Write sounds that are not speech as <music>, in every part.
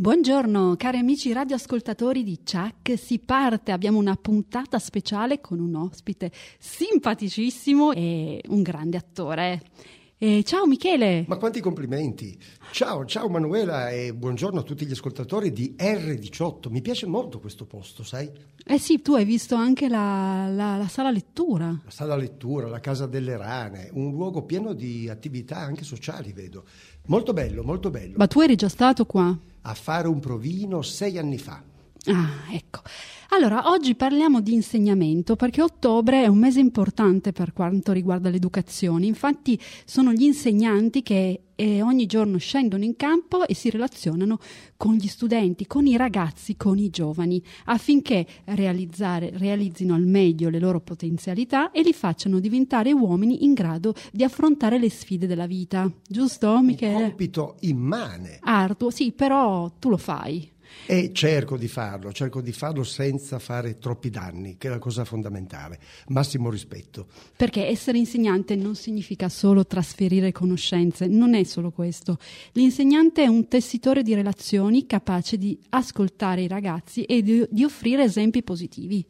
Buongiorno cari amici radioascoltatori di Chuck, si parte, abbiamo una puntata speciale con un ospite simpaticissimo e un grande attore. E ciao Michele! Ma quanti complimenti! Ciao, ciao Manuela e buongiorno a tutti gli ascoltatori di R18. Mi piace molto questo posto, sai? Eh sì, tu hai visto anche la, la, la sala lettura. La sala lettura, la casa delle rane, un luogo pieno di attività anche sociali, vedo. Molto bello, molto bello. Ma tu eri già stato qua? A fare un provino sei anni fa. Ah, ecco. Allora, oggi parliamo di insegnamento perché ottobre è un mese importante per quanto riguarda l'educazione. Infatti sono gli insegnanti che eh, ogni giorno scendono in campo e si relazionano con gli studenti, con i ragazzi, con i giovani, affinché realizzino al meglio le loro potenzialità e li facciano diventare uomini in grado di affrontare le sfide della vita. Giusto, Michele? Un compito immane. Arduo, sì, però tu lo fai. E cerco di farlo, cerco di farlo senza fare troppi danni, che è la cosa fondamentale. Massimo rispetto. Perché essere insegnante non significa solo trasferire conoscenze, non è solo questo. L'insegnante è un tessitore di relazioni capace di ascoltare i ragazzi e di, di offrire esempi positivi.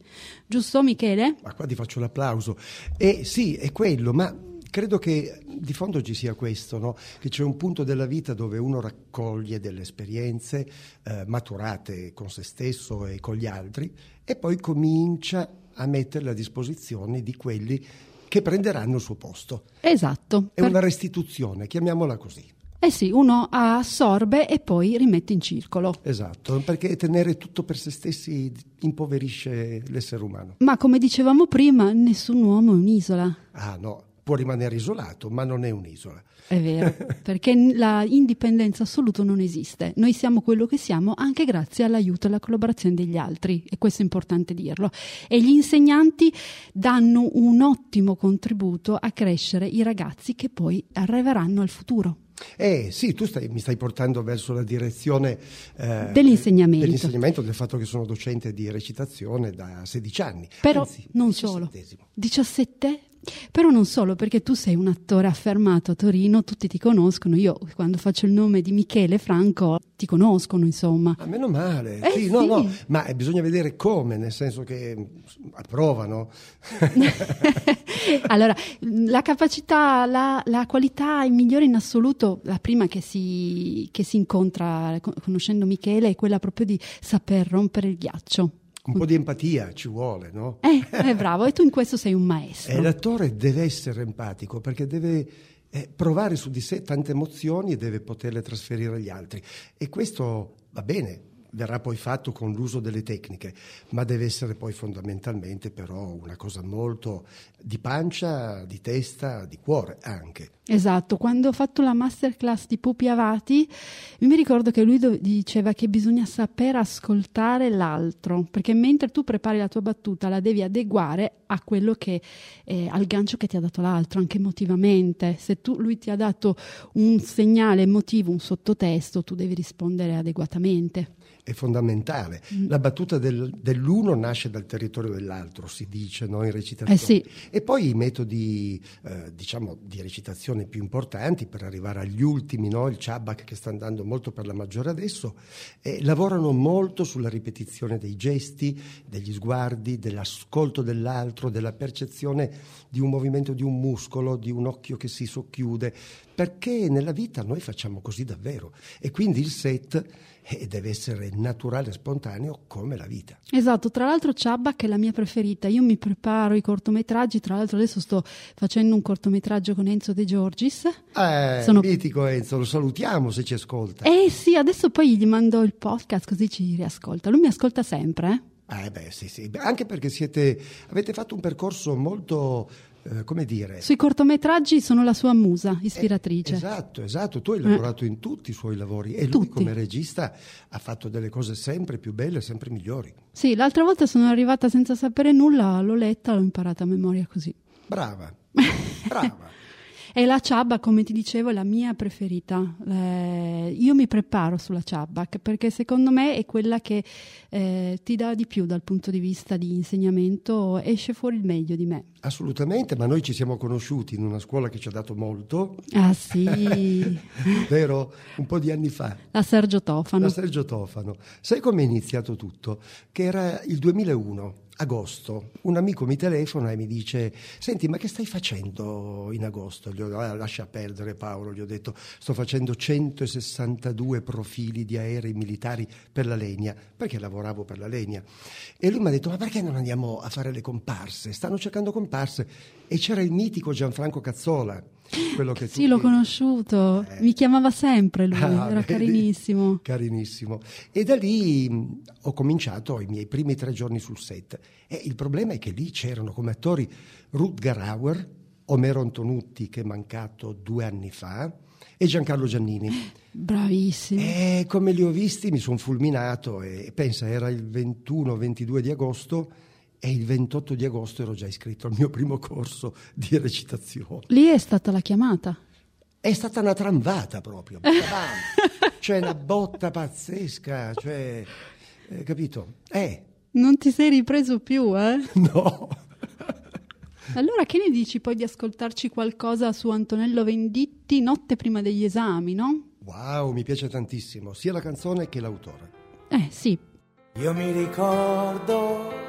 Giusto Michele? Ma qua ti faccio l'applauso. E sì, è quello, ma credo che di fondo ci sia questo, no? che c'è un punto della vita dove uno raccoglie delle esperienze eh, maturate con se stesso e con gli altri e poi comincia a metterle a disposizione di quelli che prenderanno il suo posto. Esatto. È per... una restituzione, chiamiamola così. Eh sì, uno assorbe e poi rimette in circolo. Esatto, perché tenere tutto per se stessi impoverisce l'essere umano. Ma come dicevamo prima, nessun uomo è un'isola. Ah no, può rimanere isolato, ma non è un'isola. È vero, <laughs> perché la indipendenza assoluta non esiste. Noi siamo quello che siamo anche grazie all'aiuto e alla collaborazione degli altri, e questo è importante dirlo. E gli insegnanti danno un ottimo contributo a crescere i ragazzi che poi arriveranno al futuro. Eh sì, tu stai, mi stai portando verso la direzione eh, dell'insegnamento. dell'insegnamento, del fatto che sono docente di recitazione da 16 anni. Però Anzi, non solo. 17? Però non solo, perché tu sei un attore affermato a Torino, tutti ti conoscono. Io quando faccio il nome di Michele Franco ti conoscono, insomma. Ma meno male. Eh, sì, sì. No, no, ma bisogna vedere come, nel senso che approvano. <laughs> allora, la capacità, la, la, qualità migliore in assoluto, la prima che si, che si incontra conoscendo Michele è quella proprio di saper rompere il ghiaccio. Un po' di empatia ci vuole, no? Eh, è bravo, e tu in questo sei un maestro. E l'attore deve essere empatico perché deve eh, provare su di sé tante emozioni e deve poterle trasferire agli altri. E questo va bene, verrà poi fatto con l'uso delle tecniche, ma deve essere poi fondamentalmente però una cosa molto di pancia, di testa, di cuore anche. Esatto, quando ho fatto la masterclass di Pupi Avati mi ricordo che lui diceva che bisogna saper ascoltare l'altro, perché mentre tu prepari la tua battuta la devi adeguare a quello che eh, al gancio che ti ha dato l'altro, anche emotivamente. Se tu, lui ti ha dato un segnale emotivo, un sottotesto, tu devi rispondere adeguatamente è fondamentale. Mm. La battuta del, dell'uno nasce dal territorio dell'altro, si dice no? in recitazione. Eh sì. E poi i metodi eh, diciamo, di recitazione più importanti per arrivare agli ultimi, no? il Chabak che sta andando molto per la maggiore adesso, eh, lavorano molto sulla ripetizione dei gesti, degli sguardi, dell'ascolto dell'altro, della percezione di un movimento di un muscolo, di un occhio che si socchiude, perché nella vita noi facciamo così davvero e quindi il set e deve essere naturale e spontaneo come la vita. Esatto, tra l'altro Ciabba che è la mia preferita, io mi preparo i cortometraggi, tra l'altro adesso sto facendo un cortometraggio con Enzo De Giorgis. Eh, Sono... mitico Enzo, lo salutiamo se ci ascolta. Eh sì, adesso poi gli mando il podcast così ci riascolta, lui mi ascolta sempre. Eh, eh beh, sì, sì, anche perché siete, avete fatto un percorso molto eh, come dire... Sui cortometraggi sono la sua musa ispiratrice. Eh, esatto, esatto. Tu hai lavorato eh. in tutti i suoi lavori e tutti. lui come regista ha fatto delle cose sempre più belle, sempre migliori. Sì, l'altra volta sono arrivata senza sapere nulla, l'ho letta, l'ho imparata a memoria così. Brava, <laughs> brava. E la ciaba, come ti dicevo, è la mia preferita. Eh, io mi preparo sulla ciaba perché secondo me è quella che eh, ti dà di più dal punto di vista di insegnamento, esce fuori il meglio di me. Assolutamente, ma noi ci siamo conosciuti in una scuola che ci ha dato molto. Ah sì. <laughs> Vero? Un po' di anni fa. La Sergio Tofano. La Sergio Tofano. Sai come è iniziato tutto? Che era il 2001 agosto, un amico mi telefona e mi dice: Senti, ma che stai facendo in agosto? Gli ho detto: ah, lascia perdere, Paolo. Gli ho detto: Sto facendo 162 profili di aerei militari per la Legna, perché lavoravo per la Legna. E lui mi ha detto: Ma perché non andiamo a fare le comparse? Stanno cercando comparse. E c'era il mitico Gianfranco Cazzola quello che sì, l'ho conosciuto, eh. mi chiamava sempre lui, ah, era vedi? carinissimo. Carinissimo. E da lì mh, ho cominciato i miei primi tre giorni sul set. E il problema è che lì c'erano come attori Rutger Hauer, Omero Antonutti, che è mancato due anni fa, e Giancarlo Giannini. Bravissimi. E come li ho visti mi sono fulminato e pensa, era il 21-22 di agosto e il 28 di agosto ero già iscritto al mio primo corso di recitazione. Lì è stata la chiamata? È stata una tramvata proprio, <laughs> cioè una botta pazzesca, cioè, eh, capito? Eh. Non ti sei ripreso più, eh? <laughs> No. Allora che ne dici poi di ascoltarci qualcosa su Antonello Venditti notte prima degli esami, no? Wow, mi piace tantissimo, sia la canzone che l'autore. Eh, sì. Io mi ricordo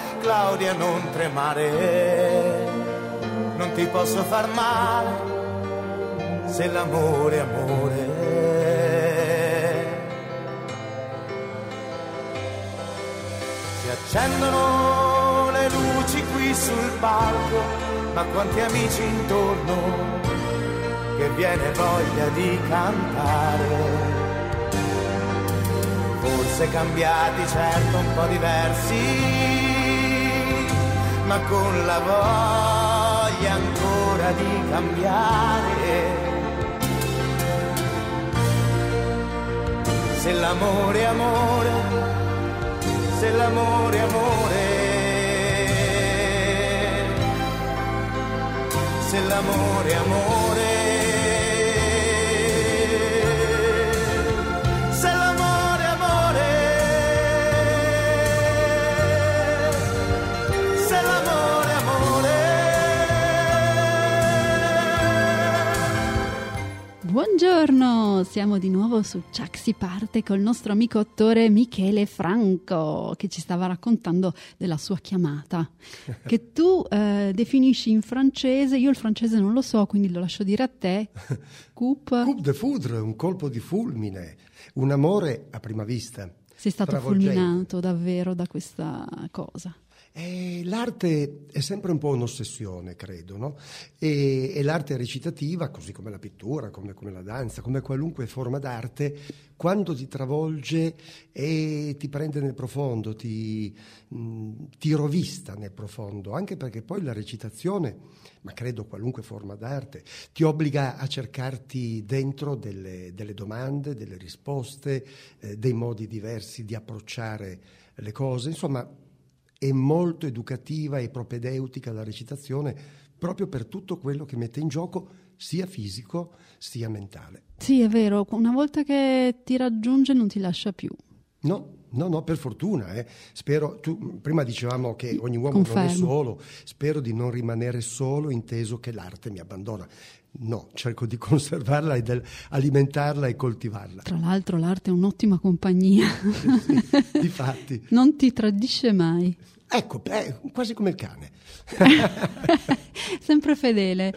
Claudia non tremare, non ti posso far male se l'amore è amore. Si accendono le luci qui sul palco, ma quanti amici intorno che viene voglia di cantare. Forse cambiati, certo un po' diversi, ma con la voglia ancora di cambiare. Se l'amore è amore, se l'amore è amore, se l'amore è amore. Buongiorno, siamo di nuovo su Chuck si parte col nostro amico attore Michele Franco che ci stava raccontando della sua chiamata <laughs> che tu eh, definisci in francese, io il francese non lo so quindi lo lascio dire a te, <laughs> coupe, Coup de foudre, un colpo di fulmine, un amore a prima vista. sei stato fulminato davvero da questa cosa. Eh, l'arte è sempre un po' un'ossessione, credo, no? E, e l'arte recitativa, così come la pittura, come, come la danza, come qualunque forma d'arte, quando ti travolge e ti prende nel profondo, ti, mh, ti rovista nel profondo, anche perché poi la recitazione, ma credo qualunque forma d'arte, ti obbliga a cercarti dentro delle, delle domande, delle risposte, eh, dei modi diversi di approcciare le cose, insomma è molto educativa e propedeutica la recitazione proprio per tutto quello che mette in gioco sia fisico sia mentale. Sì, è vero, una volta che ti raggiunge non ti lascia più. No, no, no, per fortuna. eh. Spero, tu, prima dicevamo che ogni uomo non è Confermo. solo, spero di non rimanere solo inteso che l'arte mi abbandona. No, cerco di <laughs> conservarla e del- alimentarla e coltivarla. Tra l'altro l'arte è un'ottima compagnia, Difatti, non ti tradisce mai. Ecco, beh, quasi come il cane. <laughs> Sempre fedele.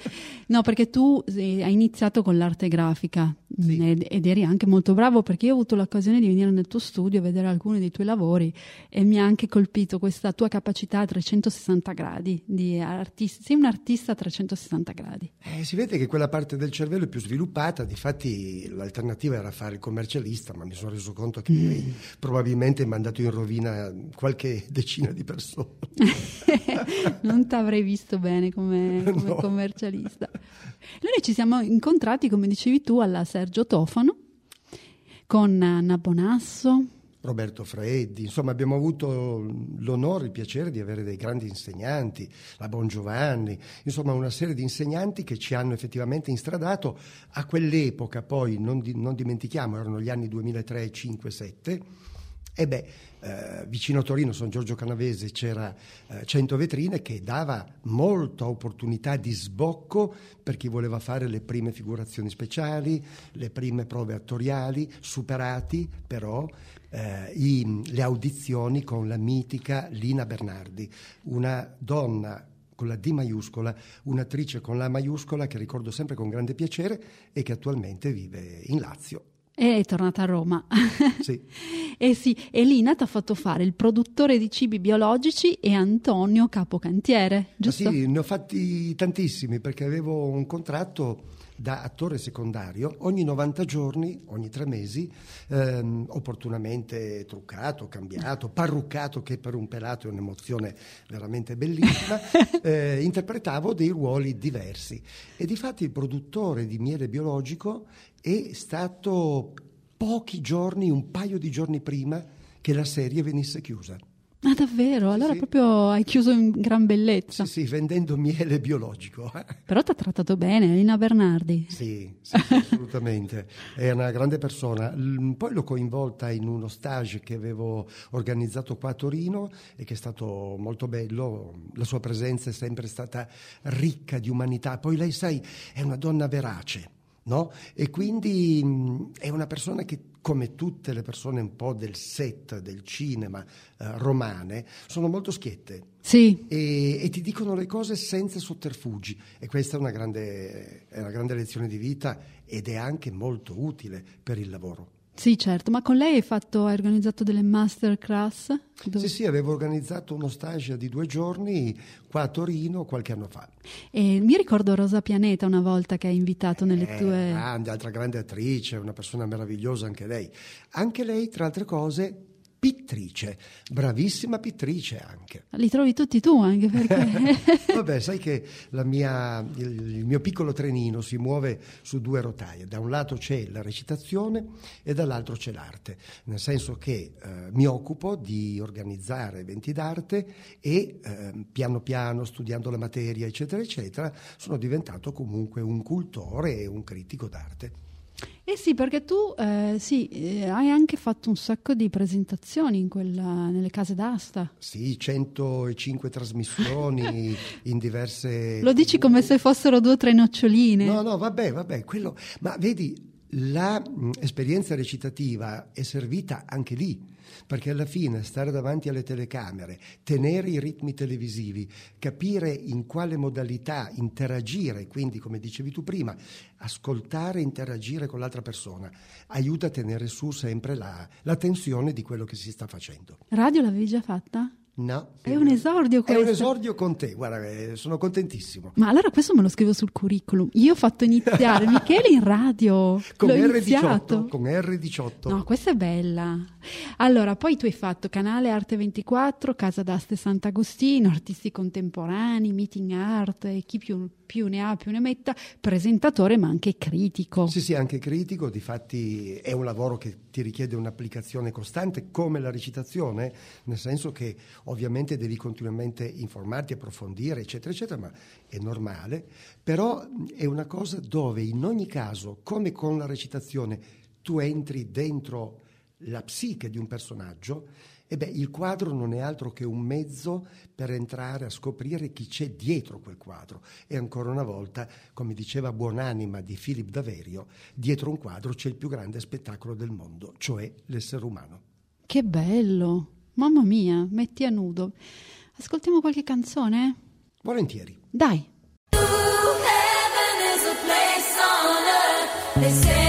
No, perché tu eh, hai iniziato con l'arte grafica Sì. mh, ed, eri anche molto bravo perché io ho avuto l'occasione di venire nel tuo studio a vedere alcuni dei tuoi lavori e mi ha anche colpito questa tua capacità a 360 gradi di artista. Sei un artista a 360 gradi. Eh, si vede che quella parte del cervello è più sviluppata, difatti l'alternativa era fare il commercialista, ma mi sono reso conto che avrei probabilmente mandato in rovina qualche <laughs> decina di persone. <laughs> non ti avrei visto bene come, come No. commercialista. Noi ci siamo incontrati, come dicevi tu, alla Sergio Tofano con Anna Bonasso. Roberto Freddi, insomma abbiamo avuto l'onore, il piacere di avere dei grandi insegnanti, la Bon Giovanni, insomma una serie di insegnanti che ci hanno effettivamente instradato a quell'epoca, poi non, di- non dimentichiamo, erano gli anni 2003, 5, 7. E beh, eh, vicino a Torino, San Giorgio Canavese, c'era eh, 100 vetrine che dava molta opportunità di sbocco per chi voleva fare le prime figurazioni speciali, le prime prove attoriali, superati però eh, i- le audizioni con la mitica Lina Bernardi, una donna con la D maiuscola, un'attrice con la maiuscola che ricordo sempre con grande piacere e che attualmente vive in Lazio. E è tornata a Roma. Sì. <laughs> e sì, e ti ha fatto fare il produttore di cibi biologici e Antonio capocantiere, Ma giusto? sì, ne ho fatti tantissimi perché avevo un contratto da attore secondario ogni 90 giorni, ogni tre mesi, ehm, opportunamente truccato, cambiato, parruccato, che per un pelato è un'emozione veramente bellissima, <laughs> eh, interpretavo dei ruoli diversi. E difatti il produttore di miele biologico è stato pochi giorni, un paio di giorni prima che la serie venisse chiusa. Ah, davvero? Allora sì. proprio hai chiuso in gran bellezza. Sì, sì, vendendo miele biologico. <laughs> Però ti ha trattato bene, Lina Bernardi. Sì, sì, assolutamente. È una grande persona. Poi l'ho coinvolta in uno stage che avevo organizzato qua a Torino e che è stato molto bello. La sua presenza è sempre stata ricca di umanità. Poi lei, sai, è una donna verace. No? E quindi mh, è una persona che, come tutte le persone un po' del set del cinema eh, romane, sono molto schiette Sì, e, e ti dicono le cose senza sotterfugi e questa è una, grande, è una grande lezione di vita ed è anche molto utile per il lavoro. Sì, certo, ma con lei hai, fatto, hai organizzato delle masterclass? Dove... Sì, sì, avevo organizzato uno stage di due giorni qua a Torino qualche anno fa. E mi ricordo Rosa Pianeta una volta che hai invitato nelle eh, tue... Grande, altra grande attrice, una persona meravigliosa anche lei. Anche lei, tra altre cose, pittrice, bravissima pittrice anche. Li trovi tutti tu anche perché... <laughs> <laughs> Vabbè, sai che mia, il, il, mio piccolo trenino si muove su due rotaie, da un lato c'è la recitazione e dall'altro c'è l'arte, nel senso che eh, mi occupo di organizzare eventi d'arte e eh, piano piano, studiando la materia, eccetera, eccetera, sono diventato comunque un cultore e un critico d'arte. Eh sì, perché tu eh, sì, eh, hai anche fatto un sacco di presentazioni in quella, nelle case d'asta. Sì, 105 trasmissioni <laughs> in diverse... Lo dici come se fossero due o tre noccioline. No, no, vabbè, vabbè, quello... Ma vedi, l'esperienza recitativa è servita anche lì perché alla fine stare davanti alle telecamere, tenere i ritmi televisivi, capire in quale modalità interagire, quindi come dicevi tu prima, ascoltare e interagire con l'altra persona, aiuta a tenere su sempre la, la tensione di quello che si sta facendo. Radio l'avevi già fatta? No. È un esordio questo. È un esordio con te, guarda, eh, sono contentissimo. Ma allora questo me lo scrivo sul curriculum. Io ho fatto iniziare Michele in radio. <laughs> Con L'ho R18. iniziato. Con R18. No, questa è bella. Allora, poi tu hai fatto canale Arte 24, Casa d'Aste Sant'Agostino, artisti contemporanei, meeting art e chi più, più ne ha più ne metta, presentatore ma anche critico. Sì, sì, anche critico. Difatti è un lavoro che ti richiede un'applicazione costante come la recitazione, nel senso che ovviamente devi continuamente informarti, approfondire, eccetera, eccetera, ma è normale, però è una cosa dove in ogni caso, come con la recitazione, tu entri dentro la psiche di un personaggio, e beh, il quadro non è altro che un mezzo per entrare a scoprire chi c'è dietro quel quadro. E ancora una volta, come diceva Buonanima di Philip Daverio, dietro un quadro c'è il più grande spettacolo del mondo, cioè l'essere umano. Che bello! Mamma mia, metti a nudo. Ascoltiamo qualche canzone? Volentieri. Dai. When the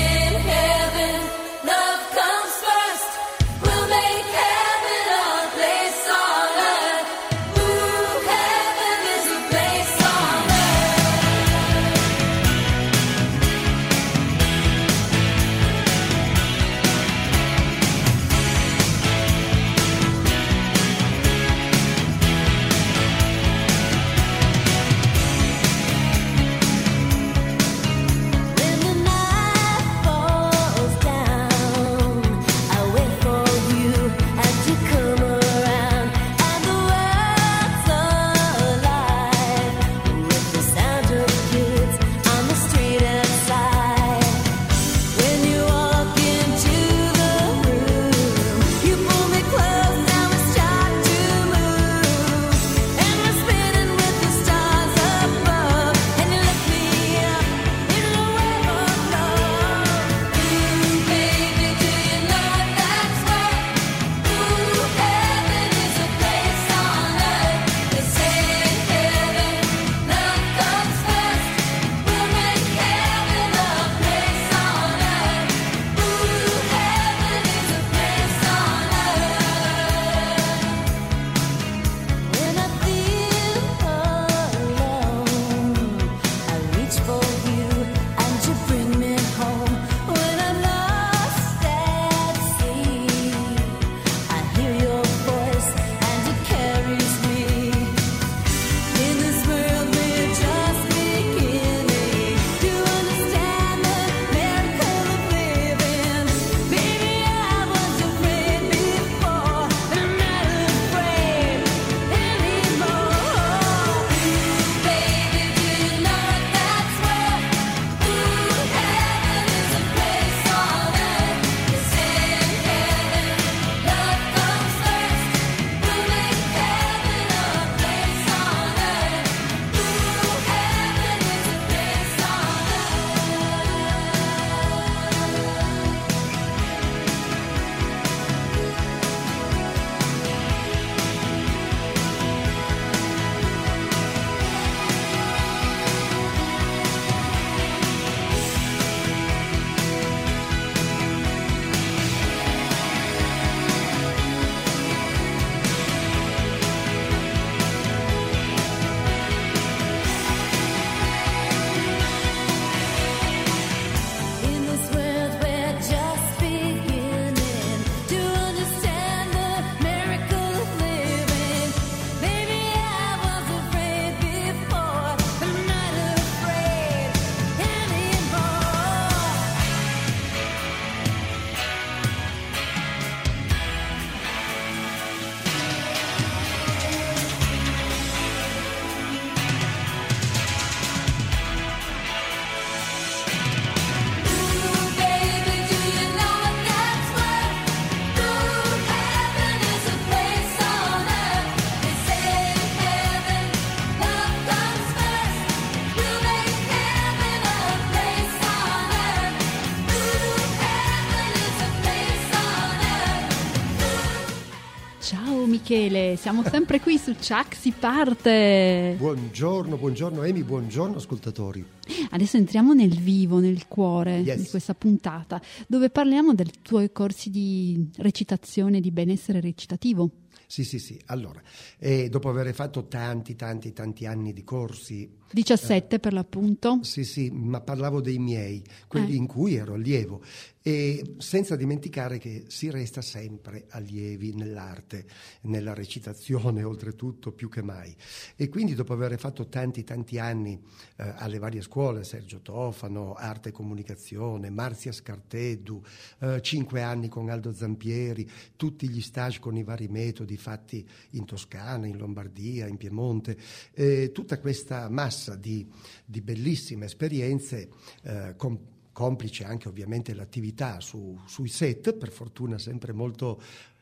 Siamo sempre qui su Chuck si parte. Buongiorno, buongiorno Amy, buongiorno ascoltatori. Adesso entriamo nel vivo, nel cuore Yes. di questa puntata, dove parliamo dei tuoi corsi di recitazione, di benessere recitativo. Sì, sì, sì. Allora, eh, dopo aver fatto tanti, tanti, tanti anni di corsi, 17 per l'appunto. sì, sì, ma parlavo dei miei, quelli Eh. in cui ero allievo, e senza dimenticare che si resta sempre allievi nell'arte, nella recitazione, <laughs> oltretutto più che mai. E quindi dopo aver fatto tanti, tanti anni eh, alle varie scuole, Sergio Tofano, Arte e Comunicazione, Marzia Scarteddu, eh, cinque anni con Aldo Zampieri, tutti gli stage con i vari metodi fatti in Toscana, in Lombardia, in Piemonte, eh, tutta questa massa di, di bellissime esperienze eh, com- complice anche ovviamente l'attività su- sui set, per fortuna sempre molto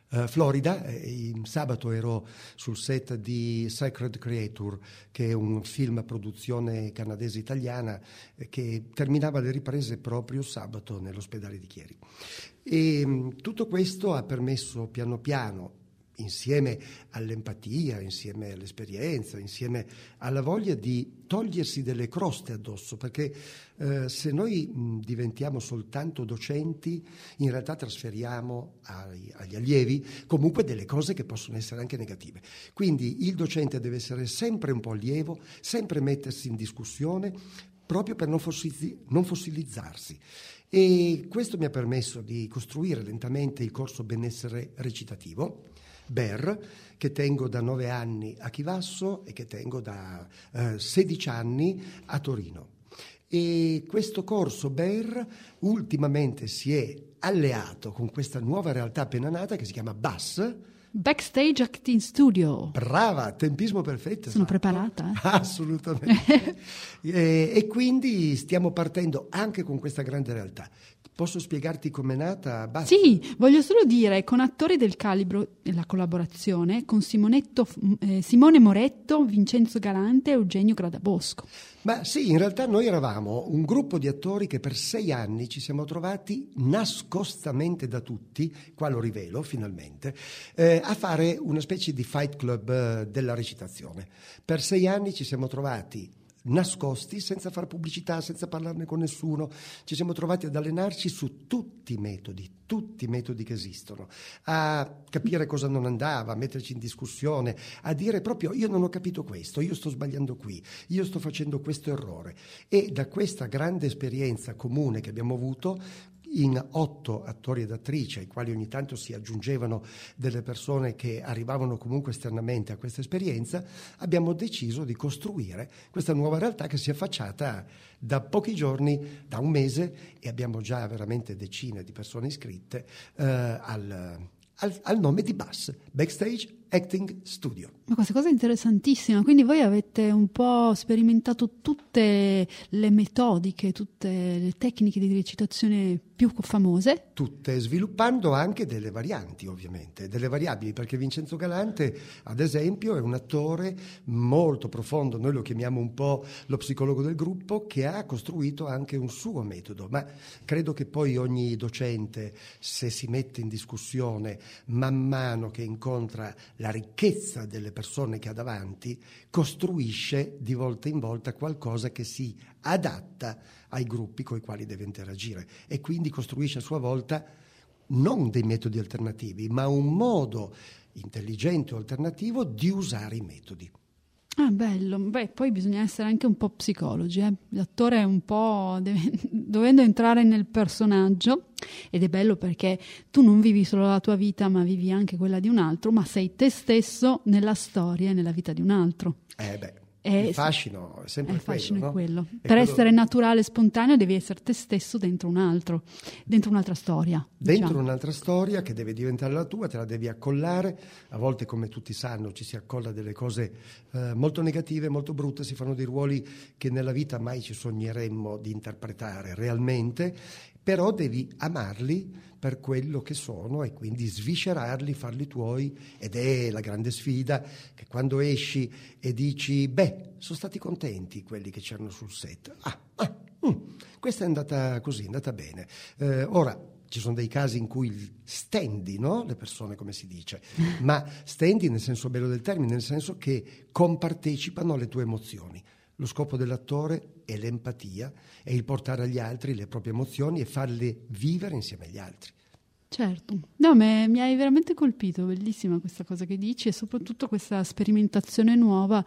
eh, florida. Sabato ero sul set di Sacred Creature, che è un film a produzione canadese-italiana eh, che terminava le riprese proprio sabato nell'ospedale di Chieri. E mh, tutto questo ha permesso piano piano insieme all'empatia, insieme all'esperienza, insieme alla voglia di togliersi delle croste addosso, perché eh, se noi mh, diventiamo soltanto docenti, in realtà trasferiamo ai- agli allievi comunque delle cose che possono essere anche negative. Quindi il docente deve essere sempre un po' allievo, sempre mettersi in discussione, proprio per non, fossilizzi- non fossilizzarsi. E questo mi ha permesso di costruire lentamente il corso benessere recitativo, BER, che tengo da nove anni a Chivasso e che tengo da eh, 16 anni a Torino. E questo corso BER ultimamente si è alleato con questa nuova realtà appena nata che si chiama BAS. Backstage Acting Studio. Brava, tempismo perfetto. Sono esatto. preparata, eh? <laughs> Assolutamente. <laughs> e, e quindi stiamo partendo anche con questa grande realtà. Posso spiegarti com'è nata? Basta. Sì, voglio solo dire, con attori del calibro la collaborazione con Simonetto, eh, Simone Moretto, Vincenzo Galante e Eugenio Gradabosco. Ma sì, in realtà noi eravamo un gruppo di attori che per sei anni ci siamo trovati nascostamente da tutti, qua lo rivelo finalmente, eh, a fare una specie di fight club eh, della recitazione. Per sei anni ci siamo trovati nascosti, senza fare pubblicità, senza parlarne con nessuno, ci siamo trovati ad allenarci su tutti i metodi, tutti i metodi che esistono, a capire cosa non andava, a metterci in discussione, a dire proprio io non ho capito questo, io sto sbagliando qui, io sto facendo questo errore. E da questa grande esperienza comune che abbiamo avuto, in otto attori ed attrici, ai quali ogni tanto si aggiungevano delle persone che arrivavano comunque esternamente a questa esperienza, abbiamo deciso di costruire questa nuova realtà che si è affacciata da pochi giorni, da un mese, e abbiamo già veramente decine di persone iscritte eh, al, al- al nome di BAS, Backstage Acting Studio. Ma questa cosa è interessantissima, quindi voi avete un po' sperimentato tutte le metodiche, tutte le tecniche di recitazione più famose. tutte, sviluppando anche delle varianti ovviamente, delle variabili, perché Vincenzo Galante, ad esempio, è un attore molto profondo, noi lo chiamiamo un po' lo psicologo del gruppo, che ha costruito anche un suo metodo, ma credo che poi ogni docente, se si mette in discussione man mano che incontra la ricchezza delle persone che ha davanti, costruisce di volta in volta qualcosa che si adatta ai gruppi con i quali deve interagire e quindi costruisce a sua volta non dei metodi alternativi, ma un modo intelligente o alternativo di usare i metodi. Ah, bello. Beh, poi bisogna essere anche un po' psicologi. eh. L'attore è un po' deve- <laughs> dovendo entrare nel personaggio ed è bello perché tu non vivi solo la tua vita, ma vivi anche quella di un altro, ma sei te stesso nella storia e nella vita di un altro. Eh beh, Eh, il fascino è sempre Eh, il fascino quello, è no? quello. È per quello- essere naturale e spontaneo devi essere te stesso dentro un altro, dentro un'altra storia. Dentro diciamo. un'altra storia che deve diventare la tua, te la devi accollare. A volte, come tutti sanno, ci si accolla delle cose eh, molto negative, molto brutte, si fanno dei ruoli che nella vita mai ci sogneremmo di interpretare realmente, però devi amarli per quello che sono e quindi sviscerarli, farli tuoi ed è la grande sfida che quando esci e dici beh, sono stati contenti quelli che c'erano sul set. Ah, ah, mm, questa è andata così, è andata bene. Eh, ora ci sono dei casi in cui stendi no? le persone, come si dice, ma stendi nel senso bello del termine, nel senso che compartecipano alle tue emozioni. Lo scopo dell'attore è l'empatia, è il portare agli altri le proprie emozioni e farle vivere insieme agli altri. Certo, no, me, mi hai veramente colpito, bellissima questa cosa che dici e soprattutto questa sperimentazione nuova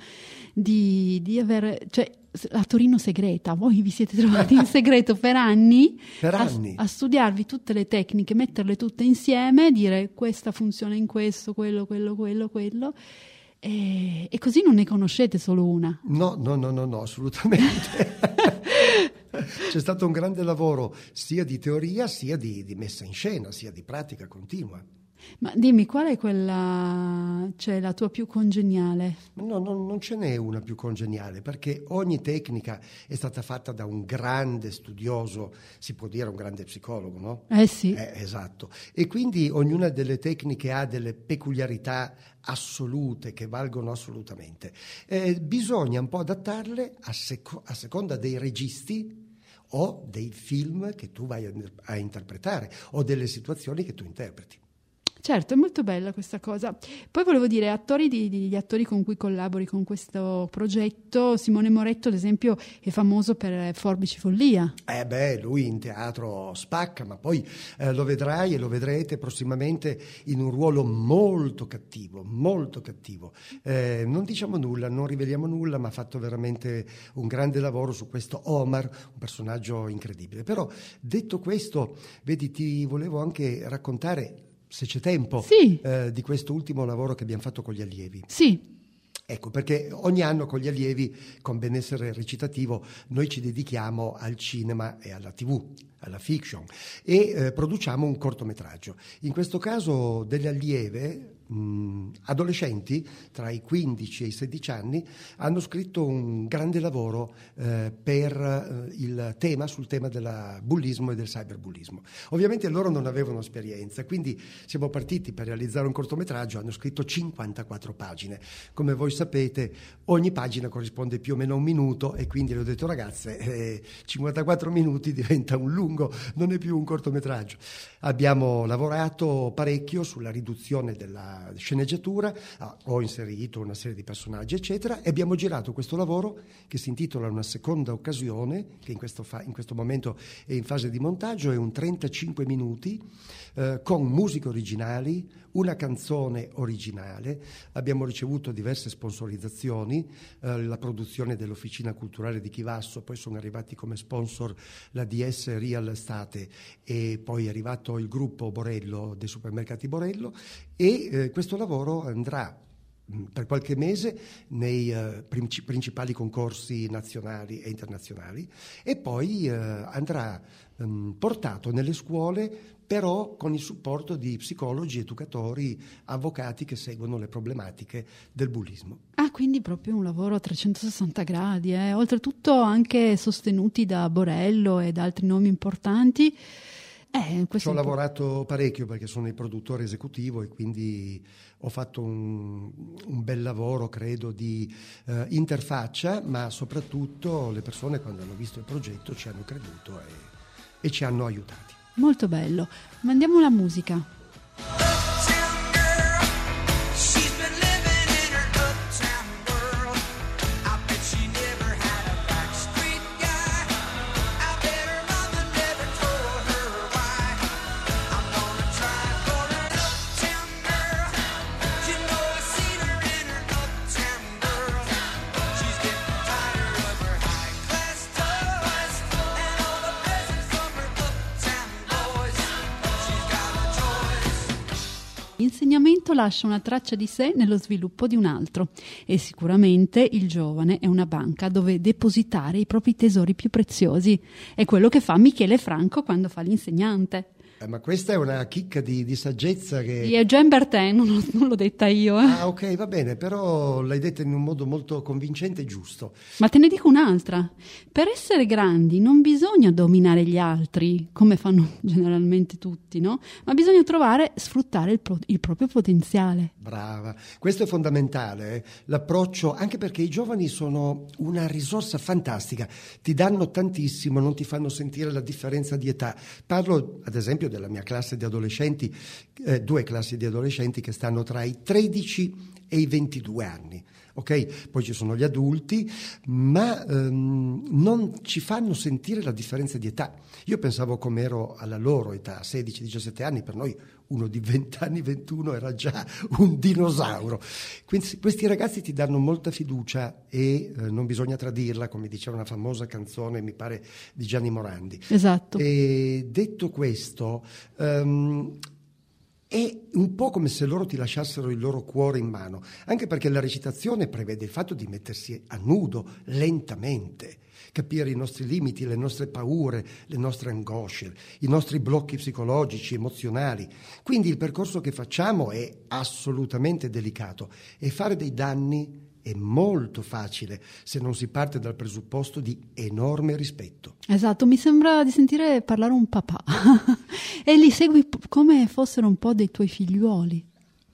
di, di avere, cioè la Torino segreta, voi vi siete trovati in segreto per anni, per anni. A, a, studiarvi tutte le tecniche, metterle tutte insieme, dire questa funziona in questo, quello, quello, quello, quello. E, e così non ne conoscete solo una. No, no, no, no, no assolutamente. <laughs> C'è stato un grande lavoro sia di teoria sia di, di messa in scena, sia di pratica continua. Ma dimmi, qual è quella, cioè la tua più congeniale? No, no, non ce n'è una più congeniale, perché ogni tecnica è stata fatta da un grande studioso, si può dire un grande psicologo, no? Eh sì. Eh, esatto. E quindi ognuna delle tecniche ha delle peculiarità assolute che valgono assolutamente. Eh, bisogna un po' adattarle a, seco- a seconda dei registi o dei film che tu vai a, a interpretare o delle situazioni che tu interpreti. Certo, è molto bella questa cosa. Poi volevo dire, attori di, di, gli attori con cui collabori con questo progetto, Simone Moretto ad esempio è famoso per Forbici Follia. Eh beh, lui in teatro spacca, ma poi eh, lo vedrai e lo vedrete prossimamente in un ruolo molto cattivo, molto cattivo. Eh, non diciamo nulla, non riveliamo nulla, ma ha fatto veramente un grande lavoro su questo Omar, un personaggio incredibile. Però detto questo, vedi, ti volevo anche raccontare se c'è tempo, sì. eh, di questo ultimo lavoro che abbiamo fatto con gli allievi. Sì. Ecco, perché ogni anno con gli allievi, con benessere recitativo, noi ci dedichiamo al cinema e alla tv, alla fiction, e eh, produciamo un cortometraggio. In questo caso delle allieve, mh, adolescenti tra i 15 e i 16 anni hanno scritto un grande lavoro eh, per eh, il tema, sul tema del bullismo e del cyberbullismo. Ovviamente loro non avevano esperienza, quindi siamo partiti per realizzare un cortometraggio, hanno scritto 54 pagine. Come voi sapete, ogni pagina corrisponde più o meno a un minuto e quindi le ho detto ragazze, eh, 54 minuti diventa un lungo, non è più un cortometraggio. Abbiamo lavorato parecchio sulla riduzione della sceneggiatura, ho inserito una serie di personaggi, eccetera, e abbiamo girato questo lavoro che si intitola Una seconda occasione, che in questo, fa, in questo momento è in fase di montaggio, è un 35 minuti eh, con musiche originali, una canzone originale, abbiamo ricevuto diverse sponsorizzazioni, eh, la produzione dell'Officina Culturale di Chivasso, poi sono arrivati come sponsor la DS Real Estate e poi è arrivato il gruppo Borello dei supermercati Borello e eh, questo lavoro andrà mm, per qualche mese nei uh, principali concorsi nazionali e internazionali e poi uh, andrà um, portato nelle scuole però con il supporto di psicologi, educatori, avvocati che seguono le problematiche del bullismo. Ah, quindi proprio un lavoro a 360 gradi, eh? oltretutto anche sostenuti da Borello e da altri nomi importanti. Eh, Ci ho lavorato parecchio perché sono il produttore esecutivo e quindi ho fatto un, un bel lavoro, credo, di eh, interfaccia, ma soprattutto le persone quando hanno visto il progetto ci hanno creduto e, e ci hanno aiutati. Molto bello. Mandiamo la musica. L'insegnamento lascia una traccia di sé nello sviluppo di un altro e sicuramente il giovane è una banca dove depositare i propri tesori più preziosi. È quello che fa Michele Franco quando fa l'insegnante. Eh, ma questa è una chicca di, di saggezza che... È Jean Bertin, non, non, l'ho detta io. Eh. Ah, ok, va bene, però l'hai detta in un modo molto convincente e giusto. Ma te ne dico un'altra. Per essere grandi non bisogna dominare gli altri, come fanno <laughs> generalmente tutti, no? Ma bisogna trovare, sfruttare il, pro, il proprio potenziale. Brava, questo è fondamentale, eh? l'approccio, anche perché i giovani sono una risorsa fantastica, ti danno tantissimo, non ti fanno sentire la differenza di età. Parlo, ad esempio, esempio della mia classe di adolescenti, eh, due classi di adolescenti che stanno tra i 13 e i 22 anni. Ok? Poi ci sono gli adulti, ma ehm, non ci fanno sentire la differenza di età. Io pensavo come ero alla loro età, 16-17 anni, per noi uno di 20 anni, 21 era già un dinosauro. Quindi questi ragazzi ti danno molta fiducia e eh, non bisogna tradirla, come diceva una famosa canzone, mi pare, di Gianni Morandi. Esatto. E detto questo, um, è un po' come se loro ti lasciassero il loro cuore in mano, anche perché la recitazione prevede il fatto di mettersi a nudo lentamente capire i nostri limiti, le nostre paure, le nostre angosce, i nostri blocchi psicologici, emozionali. Quindi il percorso che facciamo è assolutamente delicato e fare dei danni è molto facile se non si parte dal presupposto di enorme rispetto. Esatto, mi sembra di sentire parlare un papà <laughs> e li segui come fossero un po' dei tuoi figliuoli.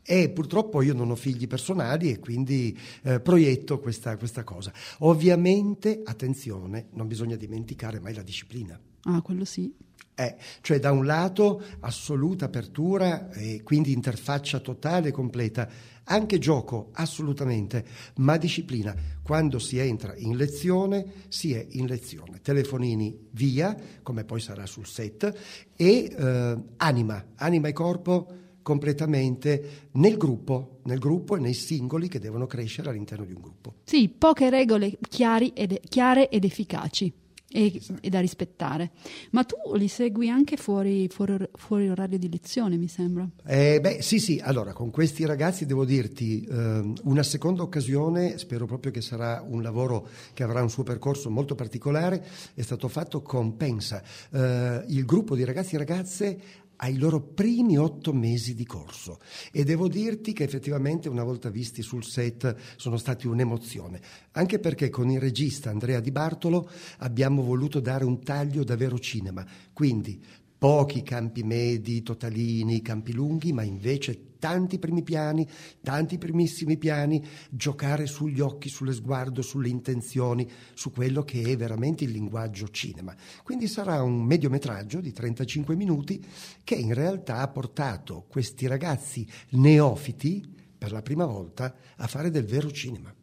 E purtroppo io non ho figli personali e quindi eh, proietto questa, questa cosa. Ovviamente, attenzione, non bisogna dimenticare mai la disciplina. Ah, quello sì. Eh, cioè da un lato assoluta apertura e quindi interfaccia totale e completa, anche gioco assolutamente, ma disciplina. Quando si entra in lezione, si è in lezione. Telefonini via, come poi sarà sul set, e eh, anima, anima e corpo completamente nel gruppo, nel gruppo e nei singoli che devono crescere all'interno di un gruppo. Sì, poche regole chiare ed efficaci. E, e, da rispettare. Ma tu li segui anche fuori, fuori, fuori orario di lezione, mi sembra? Eh, beh, sì, sì. Allora, con questi ragazzi devo dirti eh, una seconda occasione, spero proprio che sarà un lavoro che avrà un suo percorso molto particolare, è stato fatto con Pensa, eh, il gruppo di ragazzi e ragazze ai loro primi otto mesi di corso. E devo dirti che effettivamente una volta visti sul set sono stati un'emozione, anche perché con il regista Andrea Di Bartolo abbiamo voluto dare un taglio davvero cinema, quindi pochi campi medi, totalini, campi lunghi, ma invece tanti primi piani, tanti primissimi piani, giocare sugli occhi, sullo sguardo, sulle intenzioni, su quello che è veramente il linguaggio cinema. Quindi sarà un mediometraggio di 35 minuti che in realtà ha portato questi ragazzi neofiti per la prima volta a fare del vero cinema.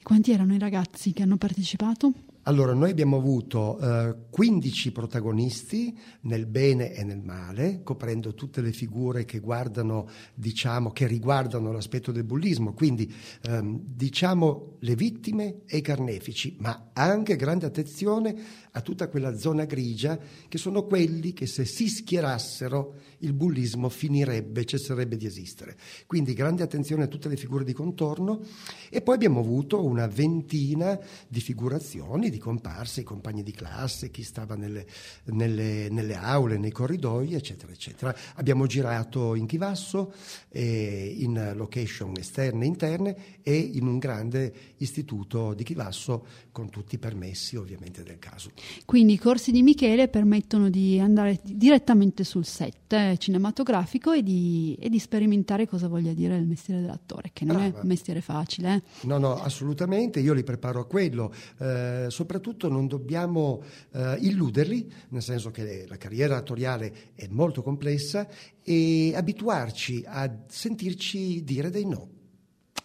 Quanti erano i ragazzi che hanno partecipato? Allora, noi abbiamo avuto eh, 15 protagonisti nel bene e nel male, coprendo tutte le figure che guardano, diciamo, che riguardano l'aspetto del bullismo, quindi ehm, diciamo le vittime e i carnefici, ma anche grande attenzione a tutta quella zona grigia che sono quelli che se si schierassero il bullismo finirebbe, cesserebbe di esistere. Quindi grande attenzione a tutte le figure di contorno e poi abbiamo avuto una ventina di figurazioni, di comparse, i compagni di classe, chi stava nelle, nelle, nelle aule, nei corridoi, eccetera, eccetera. Abbiamo girato in Chivasso, eh, in location esterne e interne e in un grande istituto di Chivasso con tutti i permessi ovviamente del caso. Quindi i corsi di Michele permettono di andare direttamente sul set eh, cinematografico e di, e di, sperimentare cosa voglia dire il mestiere dell'attore, che non Brava. è un mestiere facile. Eh? No, no, assolutamente, io li preparo a quello. Eh, soprattutto non dobbiamo eh, illuderli, nel senso che la carriera attoriale è molto complessa e abituarci a sentirci dire dei no.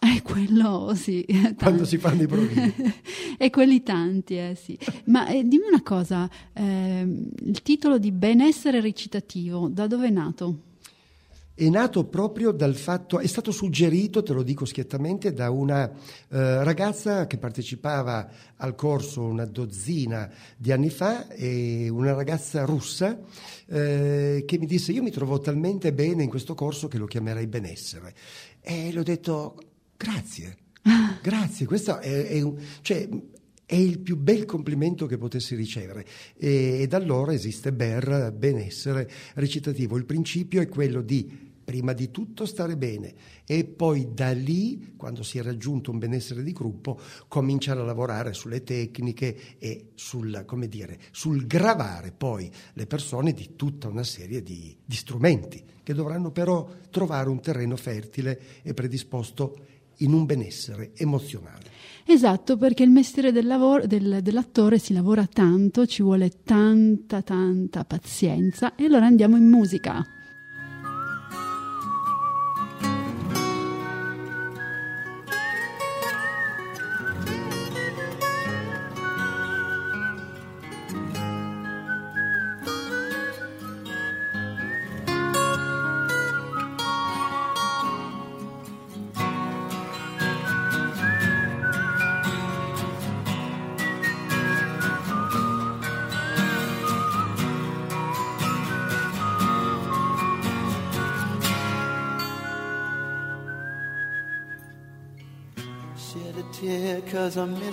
È <laughs> quello, sì. <laughs> Quando si fanno i provini. <laughs> e quelli tanti, eh, sì. Ma eh, dimmi una cosa, eh, il titolo di benessere recitativo, da dove è nato? È nato proprio dal fatto, è stato suggerito, te lo dico schiettamente, da una eh, ragazza che partecipava al corso una dozzina di anni fa, una ragazza russa eh, che mi disse io mi trovo talmente bene in questo corso che lo chiamerei benessere. E le ho detto Grazie, grazie, questo è, è, cioè, è, il più bel complimento che potessi ricevere e, e da allora esiste BER, benessere recitativo. Il principio è quello di prima di tutto stare bene e poi da lì, quando si è raggiunto un benessere di gruppo, cominciare a lavorare sulle tecniche e sul, dire, sul gravare poi le persone di tutta una serie di, di strumenti che dovranno però trovare un terreno fertile e predisposto in un benessere emozionale. Esatto, perché il mestiere del lavoro, del, dell'attore si lavora tanto, ci vuole tanta, tanta pazienza e allora andiamo in musica.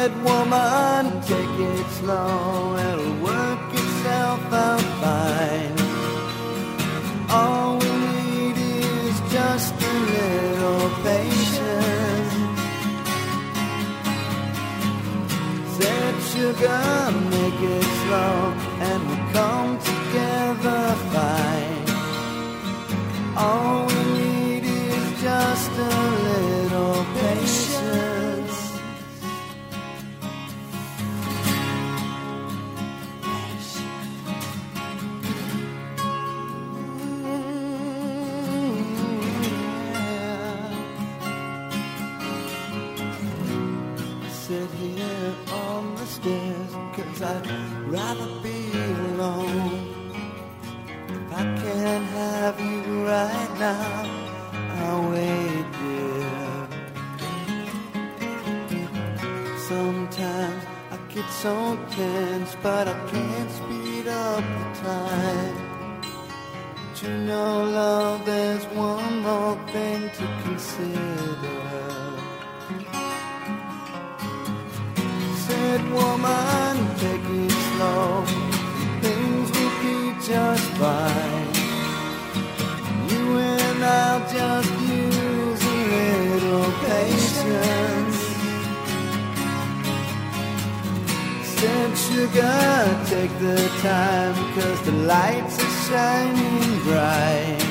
said, woman, take it slow, it'll work itself out fine. All we need is just a little patience. Said, sugar, make it slow, and we'll come together fine. So tense, but I can't speed up the time. But you know, love, there's one more thing to consider. Said woman take it slow. Things will be just fine. You and I'll just sugar, take the time, cause the lights are shining bright.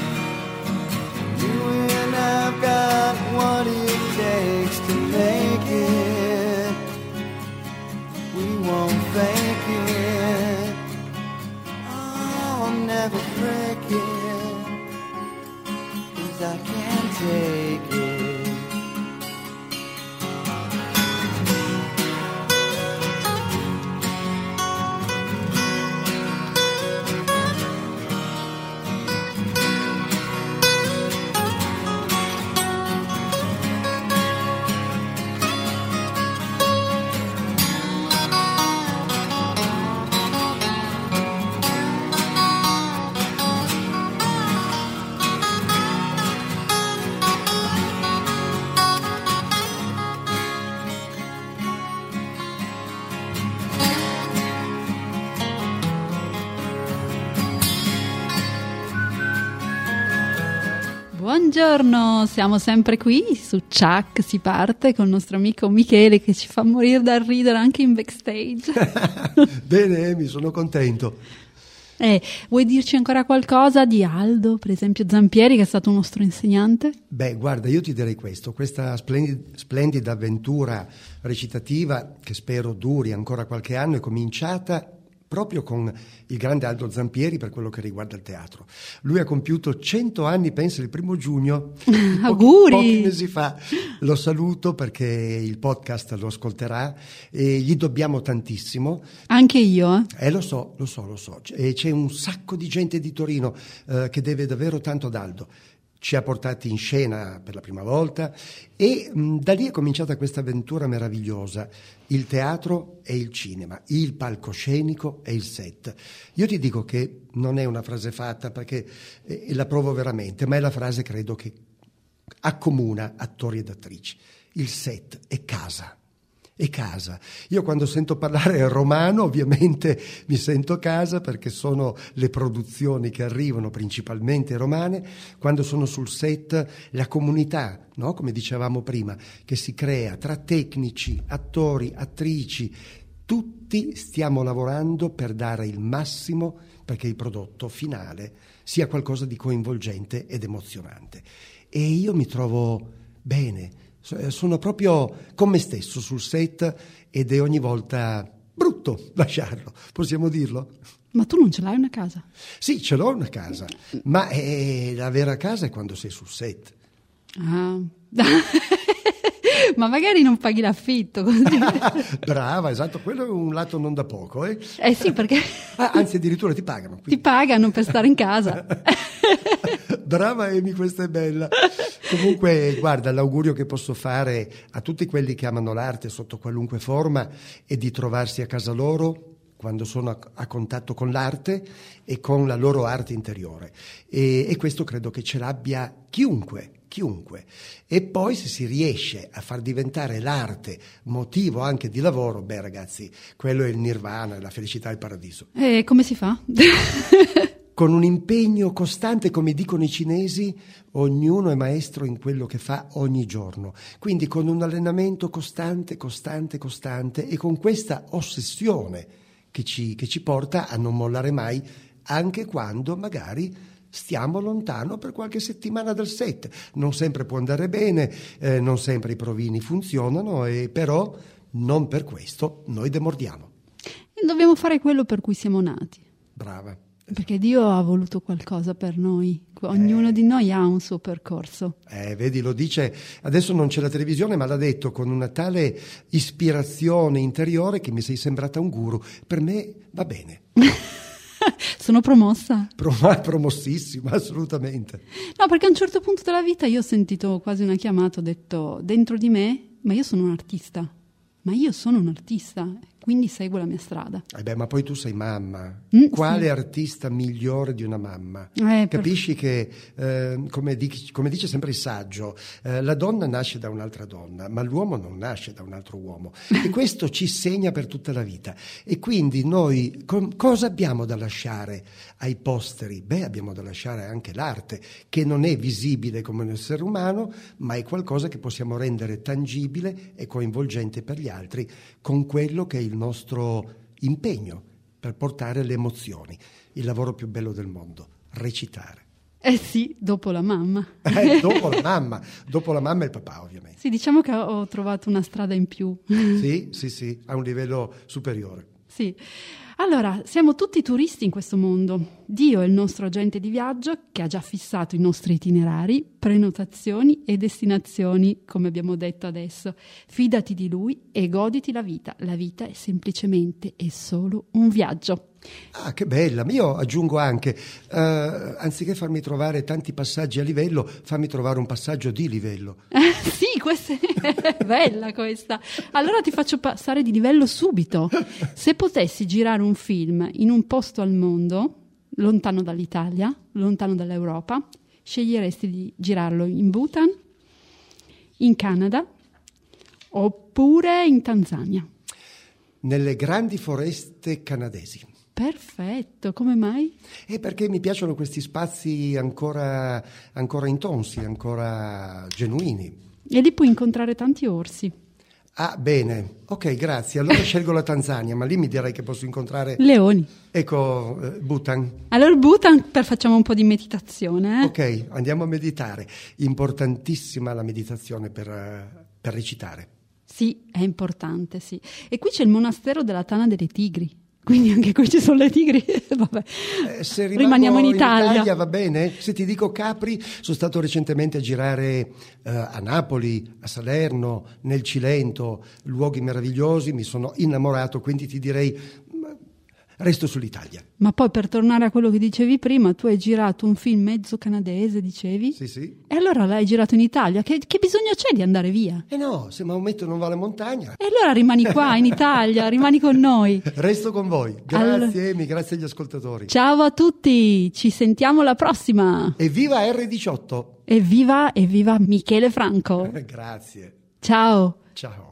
Siamo sempre qui su Chuck, si parte con il nostro amico Michele che ci fa morire dal ridere anche in backstage. <laughs> Bene, Emi, sono contento. Eh, vuoi dirci ancora qualcosa di Aldo, per esempio Zampieri, che è stato un nostro insegnante? Beh, guarda, io ti direi questo, questa splendida, splendida avventura recitativa, che spero duri ancora qualche anno, è cominciata proprio con il grande Aldo Zampieri per quello che riguarda il teatro. Lui ha compiuto 100 anni, pensa, il primo giugno, <laughs> Auguri! pochi, pochi mesi fa. Lo saluto perché il podcast lo ascolterà e gli dobbiamo tantissimo. Anche io, eh? Eh, lo so, lo so, lo so. E c'è un sacco di gente di Torino eh, che deve davvero tanto ad Aldo ci ha portati in scena per la prima volta e mh, da lì è cominciata questa avventura meravigliosa, il teatro e il cinema, il palcoscenico e il set. Io ti dico che non è una frase fatta perché eh, la provo veramente, ma è la frase credo che accomuna attori ed attrici. Il set è casa è casa. Io quando sento parlare romano ovviamente mi sento casa perché sono le produzioni che arrivano principalmente romane, quando sono sul set la comunità, no? come dicevamo prima, che si crea tra tecnici, attori, attrici, tutti stiamo lavorando per dare il massimo perché il prodotto finale sia qualcosa di coinvolgente ed emozionante. E io mi trovo bene sono proprio con me stesso sul set ed è ogni volta brutto <laughs> lasciarlo, possiamo dirlo? Ma tu non ce l'hai una casa? Sì, ce l'ho una casa, ma è, la vera casa è quando sei sul set. Ah. <laughs> ma magari non paghi l'affitto. <laughs> Brava, esatto, quello è un lato non da poco. Eh, eh sì, perché... Ah, anzi, addirittura ti pagano. Quindi. Ti pagano per stare in casa. Brava Amy, questa è bella. Comunque, guarda, l'augurio che posso fare a tutti quelli che amano l'arte sotto qualunque forma è di trovarsi a casa loro quando sono a, a contatto con l'arte e con la loro arte interiore. E, e questo credo che ce l'abbia chiunque chiunque. E poi se si riesce a far diventare l'arte motivo anche di lavoro, beh ragazzi, quello è il nirvana, la felicità il paradiso. E come si fa? <laughs> con un impegno costante, come dicono i cinesi, ognuno è maestro in quello che fa ogni giorno. Quindi con un allenamento costante, costante, costante e con questa ossessione che ci, che ci porta a non mollare mai, anche quando magari stiamo lontano per qualche settimana dal set. Non sempre può andare bene, eh, non sempre i provini funzionano, e però non per questo noi demordiamo. E dobbiamo fare quello per cui siamo nati. Brava. Perché Dio ha voluto qualcosa per noi, ognuno eh, di noi ha un suo percorso. Eh, vedi, lo dice, adesso non c'è la televisione, ma l'ha detto con una tale ispirazione interiore che mi sei sembrata un guru. Per me va bene. <laughs> Sono promossa. Prom- <laughs> promossissima, assolutamente. No, perché a un certo punto della vita io ho sentito quasi una chiamata, ho detto dentro di me, ma io sono un artista, ma io sono un artista quindi seguo la mia strada. Eh beh, ma poi tu sei mamma. Mm, Quale sì. artista migliore di una mamma? Eh, Capisci per... che, eh, come, dic- come, dice sempre il saggio, eh, la donna nasce da un'altra donna, ma l'uomo non nasce da un altro uomo. e <laughs> questo ci segna per tutta la vita. E quindi noi com- cosa abbiamo da lasciare ai posteri? Beh, abbiamo da lasciare anche l'arte, che non è visibile come un essere umano, ma è qualcosa che possiamo rendere tangibile e coinvolgente per gli altri con quello che è il nostro impegno per portare le emozioni. Il lavoro più bello del mondo, recitare. Eh sì, dopo la mamma. <laughs> Eh, dopo la <laughs> mamma, dopo la mamma e il papà ovviamente. Sì, diciamo che ho trovato una strada in più. Sì, <laughs> sì, sì, a un livello superiore. Sì. Allora, siamo tutti turisti in questo mondo. Dio è il nostro agente di viaggio che ha già fissato i nostri itinerari, prenotazioni e destinazioni, come abbiamo detto adesso. Fidati di lui e goditi la vita. La vita è semplicemente e solo un viaggio. Ah, che bella! Io aggiungo anche, uh, anziché farmi trovare tanti passaggi a livello, fammi trovare un passaggio di livello. <laughs> sì, questa è <laughs> bella questa. Allora ti faccio passare di livello subito. Se potessi girare un film in un posto al mondo, lontano dall'Italia, lontano dall'Europa, sceglieresti di girarlo in Bhutan, in Canada oppure in Tanzania? Nelle grandi foreste canadesi. Perfetto, come mai? È perché mi piacciono questi spazi ancora, ancora intonsi, ancora genuini. E lì puoi incontrare tanti orsi. Ah, bene, ok, grazie. Allora <laughs> scelgo la Tanzania, ma lì mi direi che posso incontrare... Leoni. Ecco, eh, Bhutan. Allora Bhutan per facciamo un po' di meditazione. Eh? Ok, andiamo a meditare. Importantissima la meditazione per, per recitare. Sì, è importante, sì. E qui c'è il monastero della Tana delle Tigri. Quindi anche qui ci sono le tigri. <laughs> Eh, se rimaniamo in Italia. in Italia. va bene. Se ti dico Capri, sono stato recentemente a girare eh, a Napoli, a Salerno, nel Cilento, luoghi meravigliosi, mi sono innamorato, quindi ti direi resto sull'Italia. Ma poi per tornare a quello che dicevi prima, tu hai girato un film mezzo canadese, dicevi? Sì, sì. E allora l'hai girato in Italia? Che, che bisogno c'è di andare via? Eh no, se Maometto non va alla montagna. E allora rimani qua in Italia, <laughs> rimani con noi. Resto con voi. Grazie allora... Emi, grazie agli ascoltatori. Ciao a tutti, ci sentiamo alla prossima. Evviva R18. Evviva, evviva Michele Franco. <laughs> grazie. Ciao. Ciao.